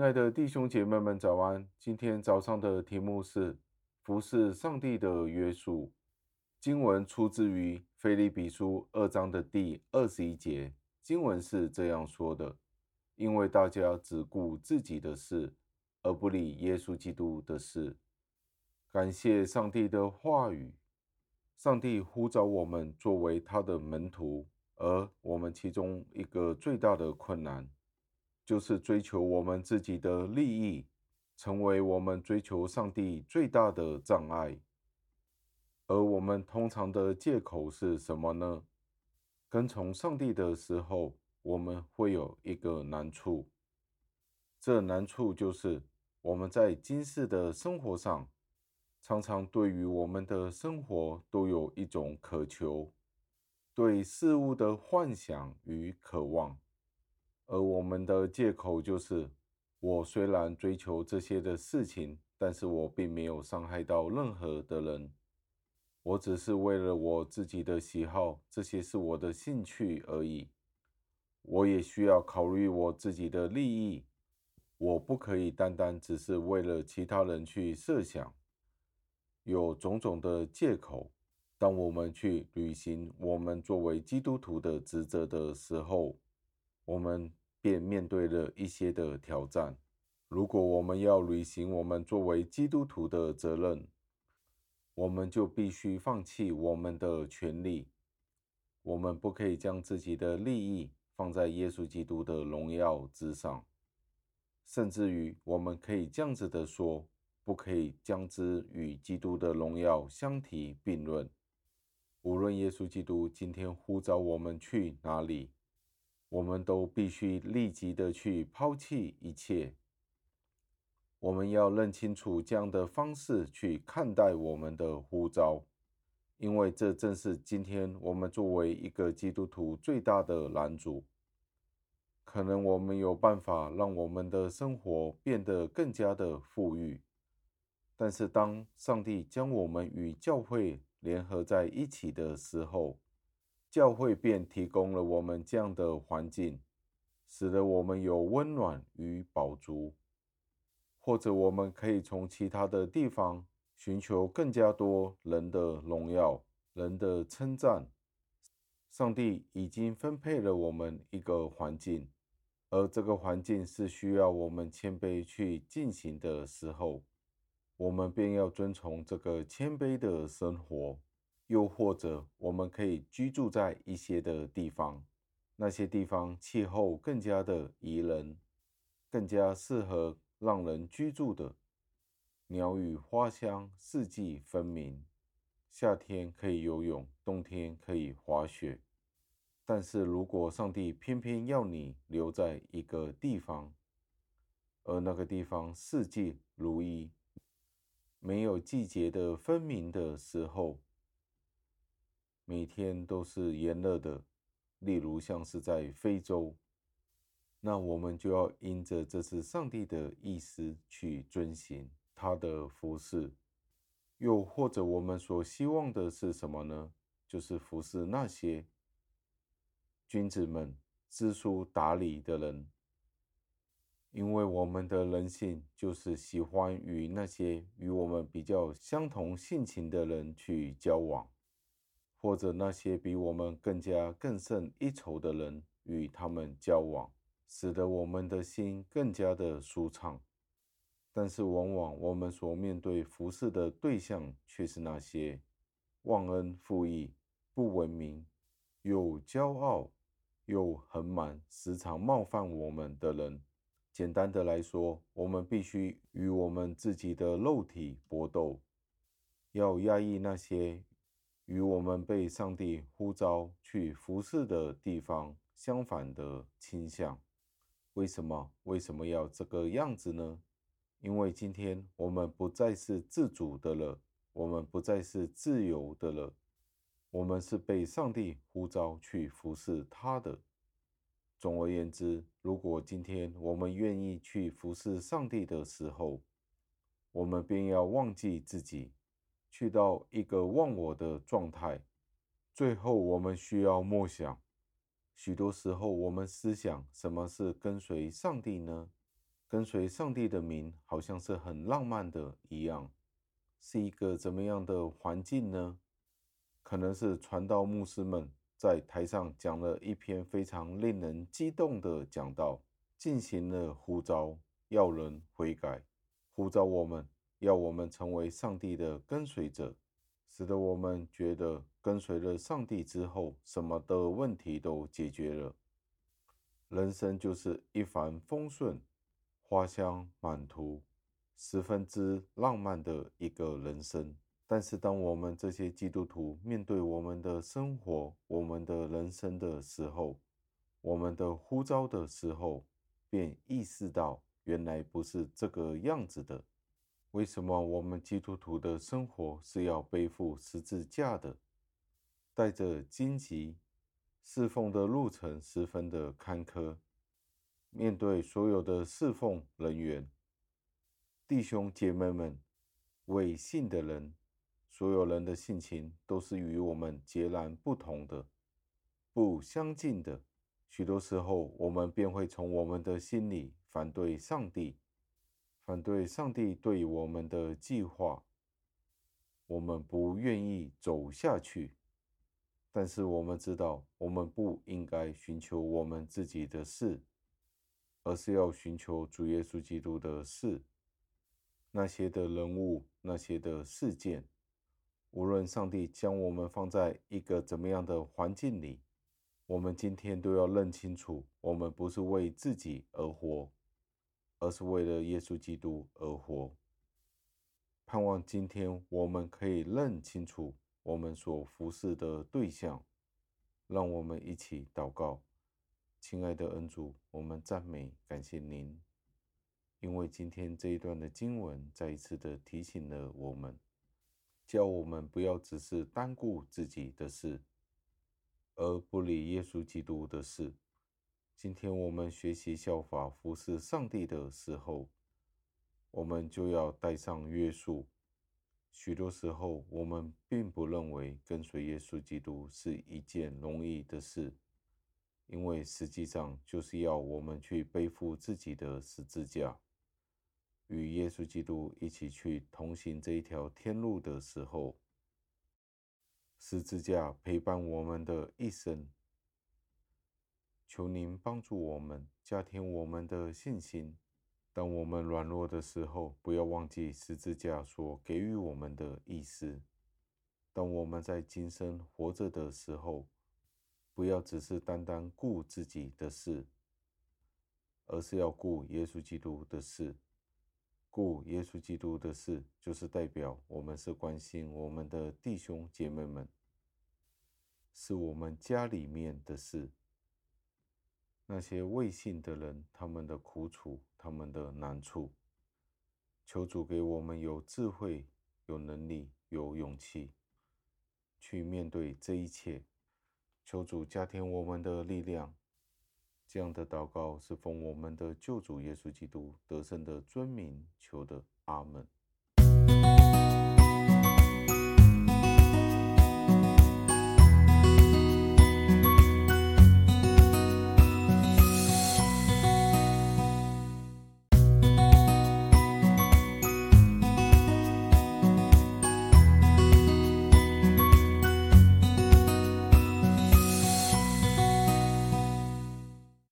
亲爱的弟兄姐妹们，早安！今天早上的题目是服侍上帝的约束。经文出自于腓立比书二章的第二十一节。经文是这样说的：“因为大家只顾自己的事，而不理耶稣基督的事。”感谢上帝的话语。上帝呼召我们作为他的门徒，而我们其中一个最大的困难，就是追求我们自己的利益，成为我们追求上帝最大的障碍。而我们通常的借口是什么呢？跟从上帝的时候，我们会有一个难处。这难处就是我们在今世的生活上，常常对于我们的生活都有一种渴求，对事物的幻想与渴望。而我们的借口就是：我虽然追求这些的事情，但是我并没有伤害到任何的人。我只是为了我自己的喜好，这些是我的兴趣而已。我也需要考虑我自己的利益，我不可以单单只是为了其他人去设想，有种种的借口。当我们去履行我们作为基督徒的职责的时候，我们便面对了一些的挑战。如果我们要履行我们作为基督徒的责任，我们就必须放弃我们的权利。我们不可以将自己的利益放在耶稣基督的荣耀之上，甚至于我们可以这样子的说：不可以将之与基督的荣耀相提并论。无论耶稣基督今天呼召我们去哪里。我们都必须立即的去抛弃一切。我们要认清楚这样的方式去看待我们的呼召，因为这正是今天我们作为一个基督徒最大的拦阻。可能我们有办法让我们的生活变得更加的富裕，但是当上帝将我们与教会联合在一起的时候，教会便提供了我们这样的环境，使得我们有温暖与饱足。或者我们可以从其他的地方寻求更加多人的荣耀、人的称赞。上帝已经分配了我们一个环境，而这个环境是需要我们谦卑去进行的时候，我们便要遵从这个谦卑的生活。又或者，我们可以居住在一些的地方，那些地方气候更加的宜人，更加适合让人居住的，鸟语花香，四季分明，夏天可以游泳，冬天可以滑雪。但是如果上帝偏偏要你留在一个地方，而那个地方四季如一，没有季节的分明的时候，每天都是炎热的，例如像是在非洲，那我们就要因着这是上帝的意思去遵行他的服事。又或者我们所希望的是什么呢？就是服侍那些君子们、知书达理的人，因为我们的人性就是喜欢与那些与我们比较相同性情的人去交往。或者那些比我们更加更胜一筹的人与他们交往，使得我们的心更加的舒畅。但是往往我们所面对服侍的对象却是那些忘恩负义、不文明、又骄傲又很满、时常冒犯我们的人。简单的来说，我们必须与我们自己的肉体搏斗，要压抑那些。与我们被上帝呼召去服侍的地方相反的倾向，为什么？为什么要这个样子呢？因为今天我们不再是自主的了，我们不再是自由的了，我们是被上帝呼召去服侍他的。总而言之，如果今天我们愿意去服侍上帝的时候，我们便要忘记自己。去到一个忘我的状态，最后我们需要默想。许多时候，我们思想什么是跟随上帝呢？跟随上帝的名，好像是很浪漫的一样，是一个怎么样的环境呢？可能是传道牧师们在台上讲了一篇非常令人激动的讲道，进行了呼召，要人悔改，呼召我们，要我们成为上帝的跟随者，使得我们觉得跟随了上帝之后，什么的问题都解决了，人生就是一帆风顺。花香满途，十分之浪漫的一个人生。但是，当我们这些基督徒面对我们的生活、我们的人生的时候，我们的呼召的时候，便意识到原来不是这个样子的。为什么我们基督徒的生活是要背负十字架的，带着荆棘，侍奉的路程十分的坎坷。面对所有的侍奉人员、弟兄姐妹们、伪信的人，所有人的性情都是与我们截然不同的、不相近的。许多时候，我们便会从我们的心里反对上帝，反对上帝对我们的计划。我们不愿意走下去，但是我们知道，我们不应该寻求我们自己的事。而是要寻求主耶稣基督的事，那些的人物，那些的事件，无论上帝将我们放在一个怎么样的环境里，我们今天都要认清楚，我们不是为自己而活，而是为了耶稣基督而活。盼望今天我们可以认清楚我们所服侍的对象，让我们一起祷告。亲爱的恩主，我们赞美感谢您，因为今天这一段的经文再一次的提醒了我们，叫我们不要只是单顾自己的事，而不理耶稣基督的事。今天我们学习效法服侍上帝的时候，我们就要带上约束。许多时候，我们并不认为跟随耶稣基督是一件容易的事。因为实际上就是要我们去背负自己的十字架，与耶稣基督一起去同行这一条天路的时候，十字架陪伴我们的一生。求您帮助我们，加添我们的信心。当我们软弱的时候，不要忘记十字架所给予我们的意思。当我们在今生活着的时候，不要只是单单顾自己的事，而是要顾耶稣基督的事。顾耶稣基督的事，就是代表我们是关心我们的弟兄姐妹们，是我们家里面的事。那些未信的人，他们的苦楚，他们的难处，求主给我们有智慧、有能力、有勇气，去面对这一切。求主加添我们的力量，这样的祷告是奉我们的救主耶稣基督得胜的尊名求的，阿门。